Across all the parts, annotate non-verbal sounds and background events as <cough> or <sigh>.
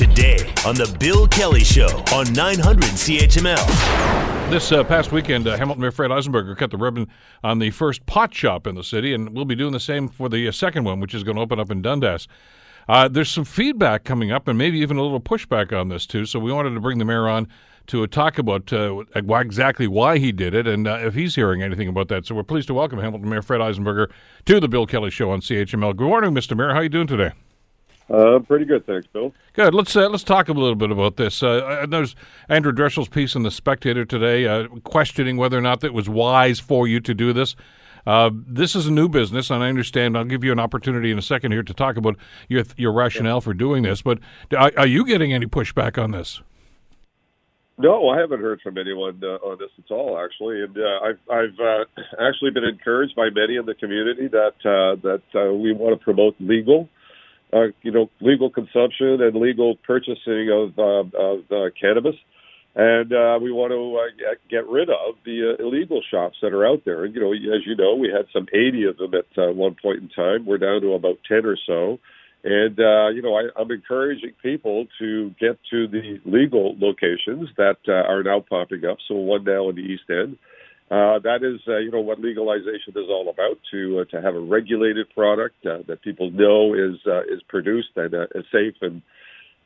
today on The Bill Kelly Show on 900 CHML. This uh, past weekend, uh, Hamilton Mayor Fred Eisenberger cut the ribbon on the first pot shop in the city, and we'll be doing the same for the uh, second one, which is going to open up in Dundas. Uh, there's some feedback coming up, and maybe even a little pushback on this too. So we wanted to bring the mayor on to talk about uh, exactly why he did it and uh, if he's hearing anything about that. So we're pleased to welcome Hamilton Mayor Fred Eisenberger to the Bill Kelly Show on CHML. Good morning, Mr. Mayor. How are you doing today? Uh, pretty good, thanks, Bill. Good. Let's uh, let's talk a little bit about this. Uh, there's Andrew Dreschel's piece in the Spectator today, uh, questioning whether or not it was wise for you to do this. Uh, this is a new business, and I understand. I'll give you an opportunity in a second here to talk about your your rationale for doing this. But are, are you getting any pushback on this? No, I haven't heard from anyone uh, on this at all, actually, and uh, I've I've uh, actually been encouraged by many in the community that uh, that uh, we want to promote legal uh, you know, legal consumption and legal purchasing of, uh, of uh, cannabis. And uh, we want to uh, get rid of the uh, illegal shops that are out there. And, you know, as you know, we had some 80 of them at uh, one point in time. We're down to about 10 or so. And, uh, you know, I, I'm encouraging people to get to the legal locations that uh, are now popping up. So one now in the East End. Uh, that is, uh, you know, what legalization is all about to uh, to have a regulated product uh, that people know is uh, is produced and uh, is safe and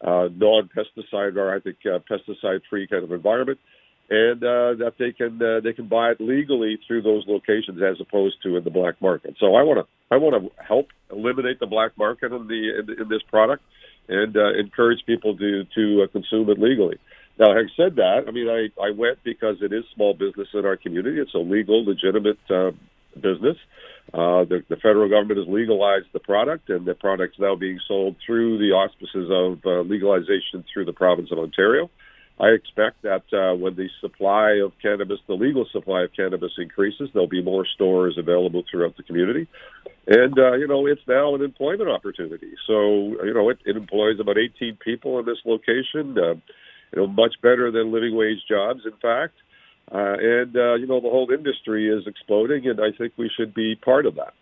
uh, non-pesticide or I think uh, pesticide-free kind of environment, and uh, that they can they can buy it legally through those locations as opposed to in the black market. So I want to I want to help eliminate the black market in the in, in this product and encourage people to to consume it legally. Now, having said that, I mean, I, I went because it is small business in our community. It's a legal, legitimate uh, business. Uh, the, the federal government has legalized the product, and the product's now being sold through the auspices of uh, legalization through the province of Ontario. I expect that uh, when the supply of cannabis, the legal supply of cannabis increases, there'll be more stores available throughout the community. And, uh, you know, it's now an employment opportunity. So, you know, it, it employs about 18 people in this location. Uh, you know, much better than living wage jobs, in fact. Uh, and, uh, you know, the whole industry is exploding, and I think we should be part of that.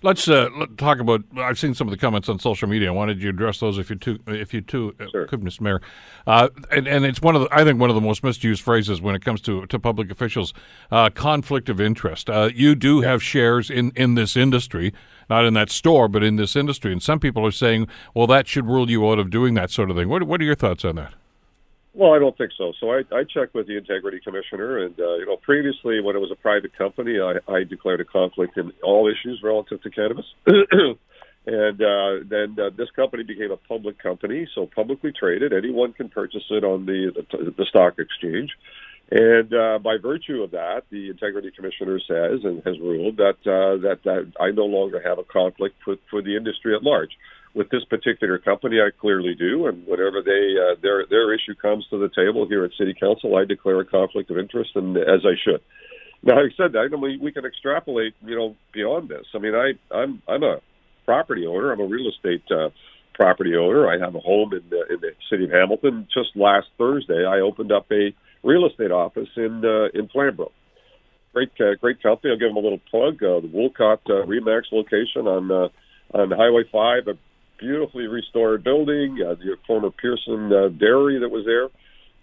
Let's uh, talk about. I've seen some of the comments on social media. I wanted you to address those if you too, if you too, uh, sure. could, Mr. Mayor. Uh, and, and it's one of the, I think one of the most misused phrases when it comes to to public officials. Uh, conflict of interest. Uh, you do have shares in in this industry, not in that store, but in this industry. And some people are saying, well, that should rule you out of doing that sort of thing. What What are your thoughts on that? Well, I don't think so. So I, I checked with the integrity commissioner, and uh, you know, previously when it was a private company, I, I declared a conflict in all issues relative to cannabis. <clears throat> and uh, then uh, this company became a public company, so publicly traded. Anyone can purchase it on the the, the stock exchange. And uh, by virtue of that, the integrity commissioner says and has ruled that uh, that, that I no longer have a conflict for, for the industry at large with this particular company, I clearly do. And whenever they uh, their their issue comes to the table here at City Council, I declare a conflict of interest, and as I should. Now, having said that, I mean, we, we can extrapolate, you know, beyond this. I mean, I I'm I'm a property owner. I'm a real estate uh, property owner. I have a home in the, in the city of Hamilton. Just last Thursday, I opened up a real estate office in uh, in Flamborough. Great, uh, great company. I'll give them a little plug. Uh, the Woolcott uh, Remax location on uh, on Highway Five, a beautifully restored building, uh, the former Pearson uh, Dairy that was there,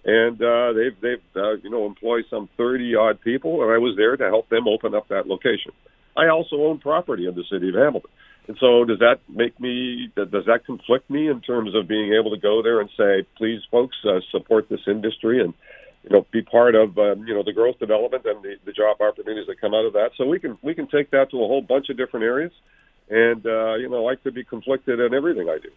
and uh, they've they've uh, you know employed some thirty odd people, and I was there to help them open up that location. I also own property in the city of Hamilton, and so does that make me does that conflict me in terms of being able to go there and say, please, folks, uh, support this industry and you know be part of um, you know the growth development and the, the job opportunities that come out of that. So we can we can take that to a whole bunch of different areas and uh, you know I could be conflicted in everything I do.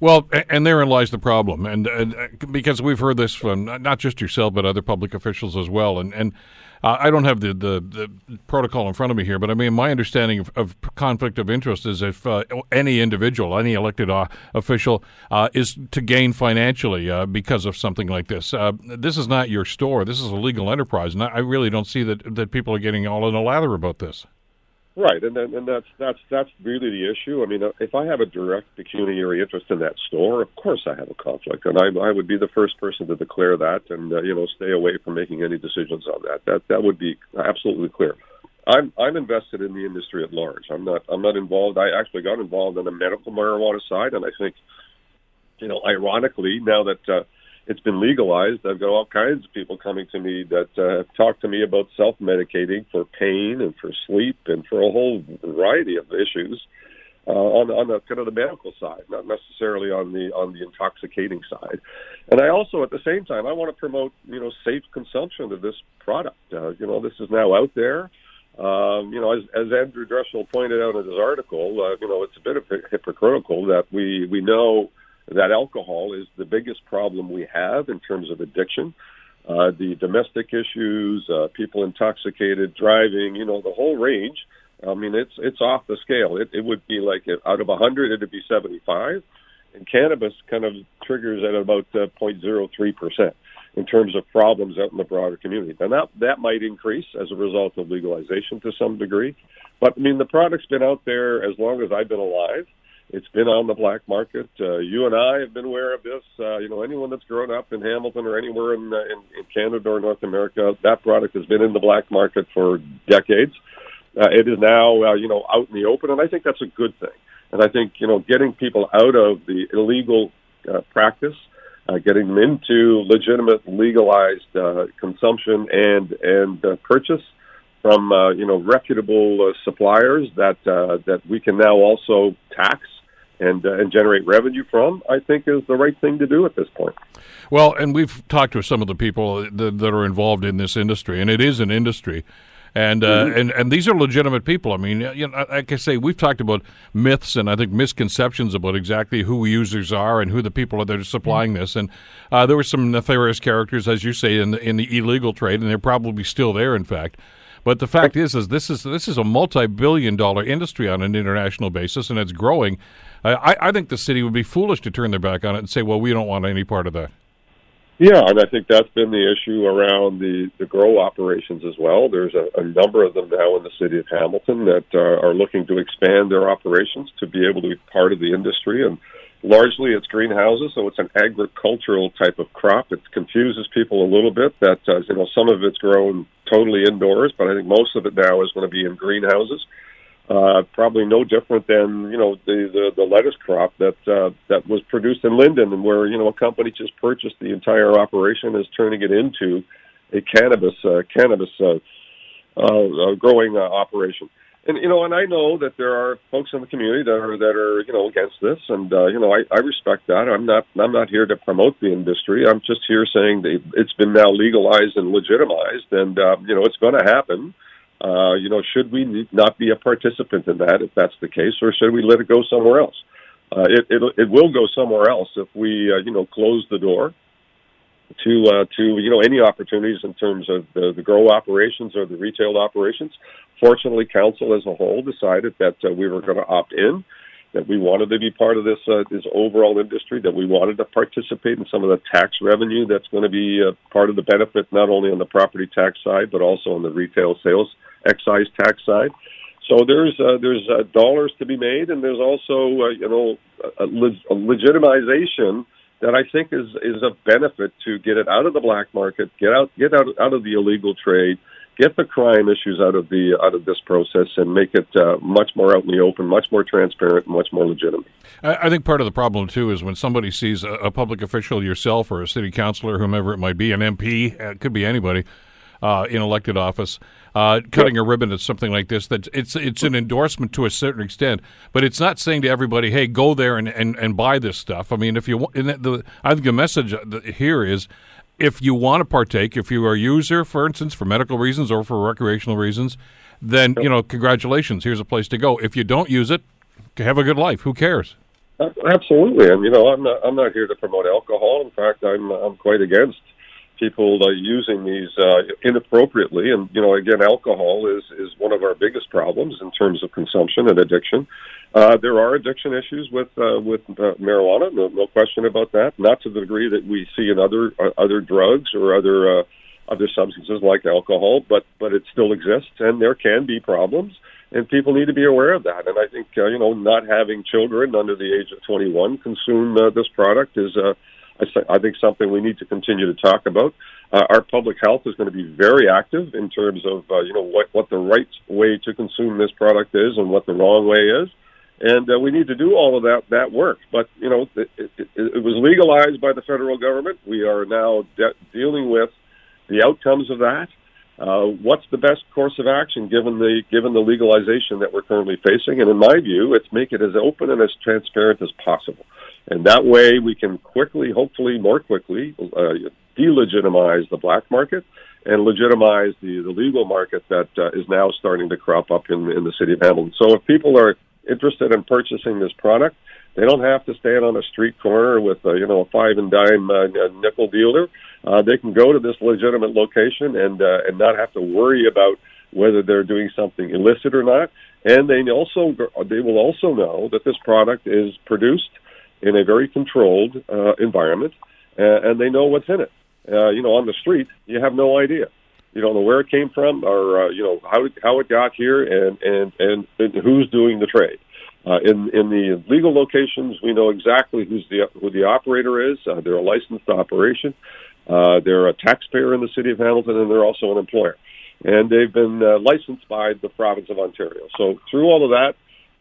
Well, and therein lies the problem, and, and, uh, because we've heard this from not just yourself but other public officials as well, and and uh, I don't have the, the, the protocol in front of me here, but I mean my understanding of, of conflict of interest is if uh, any individual, any elected uh, official, uh, is to gain financially uh, because of something like this. this is not your store. This is a legal enterprise, and I really don't see that that people are getting all in a lather about this. Right, and then, and that's that's that's really the issue. I mean, uh, if I have a direct pecuniary interest in that store, of course I have a conflict, and I, I would be the first person to declare that, and uh, you know, stay away from making any decisions on that. That that would be absolutely clear. I'm I'm invested in the industry at large. I'm not I'm not involved. I actually got involved on the medical marijuana side, and I think you know, ironically, now that uh, it's been legalized, I've got all kinds of people coming to me that uh, have talked to me about self-medicating for pain and for sleep and for a whole variety of issues uh, on on the kind of the medical side, not necessarily on the on the intoxicating side. And I also, at the same time, I want to promote you know safe consumption of this product. Uh, you know, this is now out there. Um, you know, as, as Andrew Dreschel pointed out in his article, uh, you know, it's a bit of hypocritical that we we know that alcohol is the biggest problem we have in terms of addiction. Uh, the domestic issues, uh, people intoxicated driving, you know, the whole range. I mean, it's it's off the scale. It, it would be like out of 100, it'd be 75, and cannabis kind of triggers at about uh, 0.03 percent in terms of problems out in the broader community. Now that that might increase as a result of legalization to some degree. But I mean, the product's been out there as long as I've been alive. It's been on the black market. Uh, you and I have been aware of this. Uh, you know, anyone that's grown up in Hamilton or anywhere in, uh, in in Canada or North America, that product has been in the black market for decades. Uh, it is now, uh, you know, out in the open, and I think that's a good thing. And I think, you know, getting people out of the illegal uh, practice, uh, getting them into legitimate, legalized uh, consumption and and uh, purchase from, uh, you know, reputable uh, suppliers that uh, that we can now also tax and uh, and generate revenue from, I think is the right thing to do at this point. Well, and we've talked to some of the people that, that are involved in this industry, and it is an industry and uh, mm-hmm. and and these are legitimate people. I mean, you know, like I say, we've talked about myths and I think misconceptions about exactly who users are and who the people are that are supplying mm-hmm. this. And uh, there were some nefarious characters, as you say, in the, in the illegal trade, and they're probably still there. In fact. But the fact is, is this is this is a multi-billion-dollar industry on an international basis, and it's growing. I, I think the city would be foolish to turn their back on it and say, "Well, we don't want any part of that." Yeah, and I think that's been the issue around the, the grow operations as well. There's a, a number of them now in the city of Hamilton that uh, are looking to expand their operations to be able to be part of the industry. And largely it's greenhouses, so it's an agricultural type of crop. It confuses people a little bit that, uh, you know, some of it's grown totally indoors, but I think most of it now is going to be in greenhouses uh, probably no different than you know the the, the lettuce crop that uh, that was produced in Lynden, and where you know a company just purchased the entire operation is turning it into a cannabis uh, cannabis uh, uh, uh, growing uh, operation. And you know, and I know that there are folks in the community that are that are you know against this, and uh, you know I, I respect that. I'm not I'm not here to promote the industry. I'm just here saying that it's been now legalized and legitimized, and uh, you know it's going to happen. Uh, you know, should we not be a participant in that if that's the case, or should we let it go somewhere else? Uh, it, it it will go somewhere else if we uh, you know close the door to uh, to you know any opportunities in terms of the, the grow operations or the retail operations. Fortunately, council as a whole decided that uh, we were going to opt in, that we wanted to be part of this uh, this overall industry, that we wanted to participate in some of the tax revenue that's going to be uh, part of the benefit, not only on the property tax side but also on the retail sales excise tax side. So there's uh, there's uh, dollars to be made, and there's also uh, you know a, a legitimization that I think is is a benefit to get it out of the black market, get out get out out of the illegal trade, get the crime issues out of the out of this process, and make it uh, much more out in the open, much more transparent, much more legitimate. I, I think part of the problem too is when somebody sees a, a public official, yourself or a city councilor, whomever it might be, an MP, it could be anybody uh, in elected office. Uh, cutting a ribbon at something like this, that it's it's an endorsement to a certain extent, but it's not saying to everybody, "Hey, go there and, and, and buy this stuff." I mean, if you want, the, I think the message here is, if you want to partake, if you are a user, for instance, for medical reasons or for recreational reasons, then you know, congratulations. Here's a place to go. If you don't use it, have a good life. Who cares? Absolutely, and you know, I'm not I'm not here to promote alcohol. In fact, I'm I'm quite against people uh, using these uh, inappropriately. And you know, again, alcohol is is one of our biggest problems in terms of consumption and addiction. Uh, there are addiction issues with uh, with uh, marijuana, no, no question about that. Not to the degree that we see in other uh, other drugs or other uh, other substances like alcohol, but but it still exists, and there can be problems, and people need to be aware of that. And I think uh, you know, not having children under the age of 21 consume uh, this product is uh, I think something we need to continue to talk about. Uh, our public health is going to be very active in terms of uh, you know what what the right way to consume this product is and what the wrong way is. and uh, we need to do all of that that work. But you know, it, it, it was legalized by the federal government. We are now de- dealing with the outcomes of that. Uh, what's the best course of action given the given the legalization that we're currently facing? And in my view, it's make it as open and as transparent as possible, and that way we can quickly, hopefully more quickly, uh, delegitimize the black market and legitimize the, the legal market that uh, is now starting to crop up in, in the city of Hamilton. So if people are interested in purchasing this product, they don't have to stand on a street corner with a, you know a five and dime uh, nickel dealer. Uh, they can go to this legitimate location and uh, and not have to worry about whether they're doing something illicit or not. And they also they will also know that this product is produced in a very controlled uh, environment, uh, and they know what's in it. Uh, you know, on the street, you have no idea. You don't know where it came from, or uh, you know how it, how it got here, and and and, and who's doing the trade. Uh, in in the legal locations, we know exactly who's the who the operator is. Uh, they're a licensed operation. Uh, they're a taxpayer in the city of Hamilton, and they're also an employer. And they've been uh, licensed by the province of Ontario. So through all of that,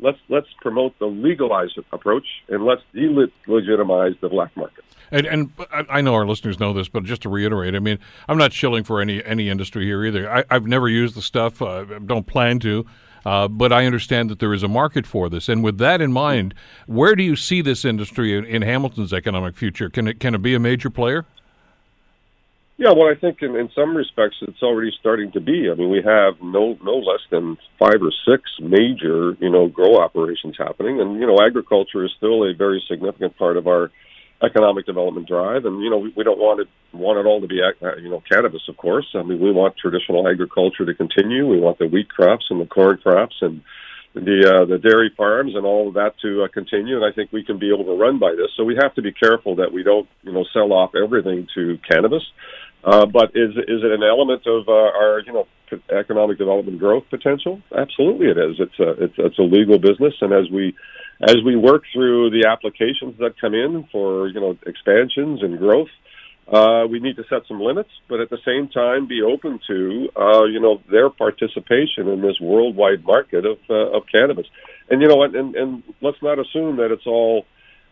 let's let's promote the legalized approach and let's delegitimize the black market. And, and I know our listeners know this, but just to reiterate, I mean, I'm not shilling for any any industry here either. I, have never used the stuff, uh, don't plan to. Uh, but I understand that there is a market for this, and with that in mind, where do you see this industry in, in Hamilton's economic future? Can it can it be a major player? Yeah, well, I think in, in some respects it's already starting to be. I mean, we have no no less than five or six major you know grow operations happening, and you know agriculture is still a very significant part of our economic development drive. And you know we, we don't want it want it all to be uh, you know cannabis, of course. I mean, we want traditional agriculture to continue. We want the wheat crops and the corn crops and the uh, the dairy farms and all of that to uh, continue. And I think we can be overrun by this. So we have to be careful that we don't you know sell off everything to cannabis. Uh, but is is it an element of uh, our you know economic development growth potential? Absolutely, it is. It's a it's, it's a legal business, and as we as we work through the applications that come in for you know expansions and growth, uh, we need to set some limits, but at the same time be open to uh, you know their participation in this worldwide market of uh, of cannabis. And you know, and, and and let's not assume that it's all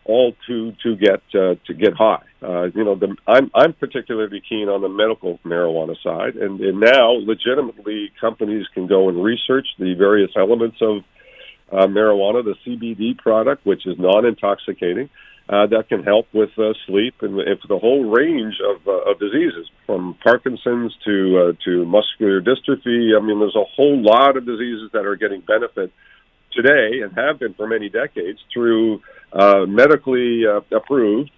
all to to get uh, to get high. Uh, you know, the, I'm I'm particularly keen on the medical marijuana side, and, and now legitimately companies can go and research the various elements of uh, marijuana, the CBD product, which is non-intoxicating, uh, that can help with uh, sleep and if the whole range of, uh, of diseases, from Parkinson's to uh, to muscular dystrophy. I mean, there's a whole lot of diseases that are getting benefit today and have been for many decades through uh, medically uh, approved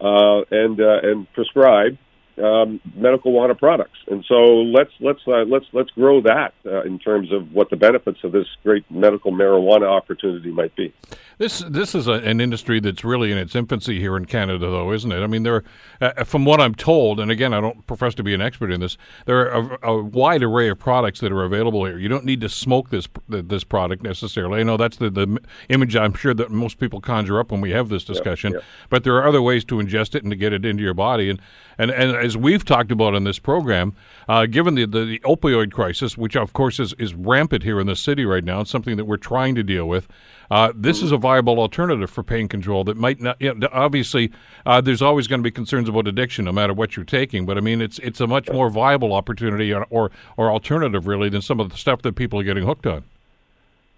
uh, and uh, and prescribed um, medical marijuana products. And so let's let's uh, let's let's grow that uh, in terms of what the benefits of this great medical marijuana opportunity might be. This this is a, an industry that's really in its infancy here in Canada, though, isn't it? I mean, there, uh, from what I'm told, and again, I don't profess to be an expert in this. There are a, a, wide array of products that are available here. You don't need to smoke this this product necessarily. I know that's the, the image I'm sure that most people conjure up when we have this discussion. But there are other ways to ingest it and to get it into your body, and and and as we've talked about in this program, uh, given the, the, the opioid crisis, which of course is is rampant here in the city right now, it's something that we're trying to deal with. Uh, this is a viable alternative for pain control that might not. You know, obviously, uh, there's always going to be concerns about addiction, no matter what you're taking. But I mean, it's it's a much more viable opportunity or or, or alternative, really, than some of the stuff that people are getting hooked on.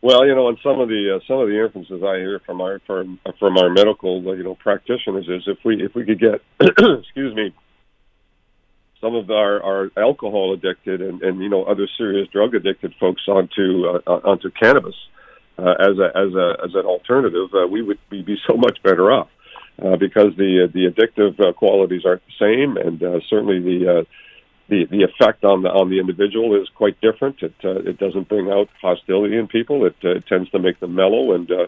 Well, you know, and some of the uh, some of the inferences I hear from our from, from our medical you know practitioners is if we if we could get <clears throat> excuse me some of our, our alcohol addicted and, and you know other serious drug addicted folks onto uh, onto cannabis, uh, as a as a as an alternative, uh, we would be, be so much better off uh, because the the addictive uh, qualities aren't the same, and uh, certainly the uh, the the effect on the on the individual is quite different. It uh, it doesn't bring out hostility in people. It, uh, it tends to make them mellow and uh,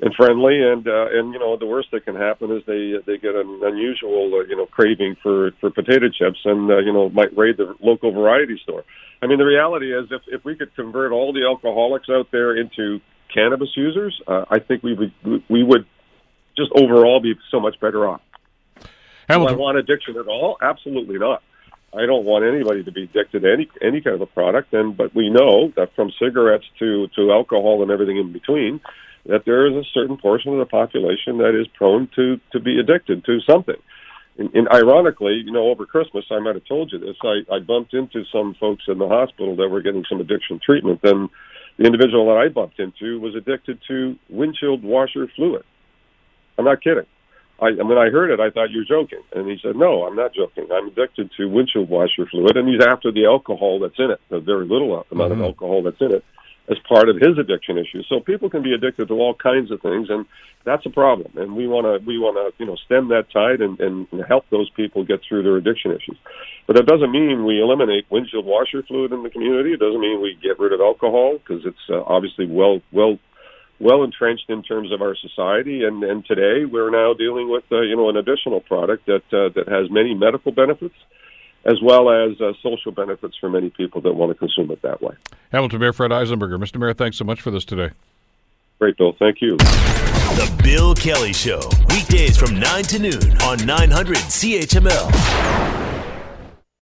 and friendly. And uh, and you know the worst that can happen is they they get an unusual uh, you know craving for for potato chips and uh, you know might raid the local variety store. I mean the reality is if if we could convert all the alcoholics out there into cannabis users, uh, I think we would we would just overall be so much better off. Hamilton. Do I want addiction at all? Absolutely not. I don't want anybody to be addicted to any any kind of a product. And but we know that from cigarettes to to alcohol and everything in between, that there is a certain portion of the population that is prone to to be addicted to something. And, and ironically, you know, over Christmas, I might have told you this. I, I bumped into some folks in the hospital that were getting some addiction treatment. And the individual that I bumped into was addicted to windshield washer fluid. I'm not kidding. I, and when I heard it, I thought you're joking. And he said, no, I'm not joking. I'm addicted to windshield washer fluid. And he's after the alcohol that's in it, the very little amount mm-hmm. of alcohol that's in it as part of his addiction issue. So people can be addicted to all kinds of things, and that's a problem. And we want to we want to you know stem that tide and, and help those people get through their addiction issues. But that doesn't mean we eliminate windshield washer fluid in the community. It doesn't mean we get rid of alcohol because it's uh, obviously well well well entrenched in terms of our society. And and today we're now dealing with uh, you know an additional product that uh, that has many medical benefits as well as uh, social benefits for many people that want to consume it that way. Hamilton Mayor Fred Eisenberger. Mr. Mayor, thanks so much for this today. Great, Bill. Thank you. The Bill Kelly Show, weekdays from 9 to noon on 900 CHML.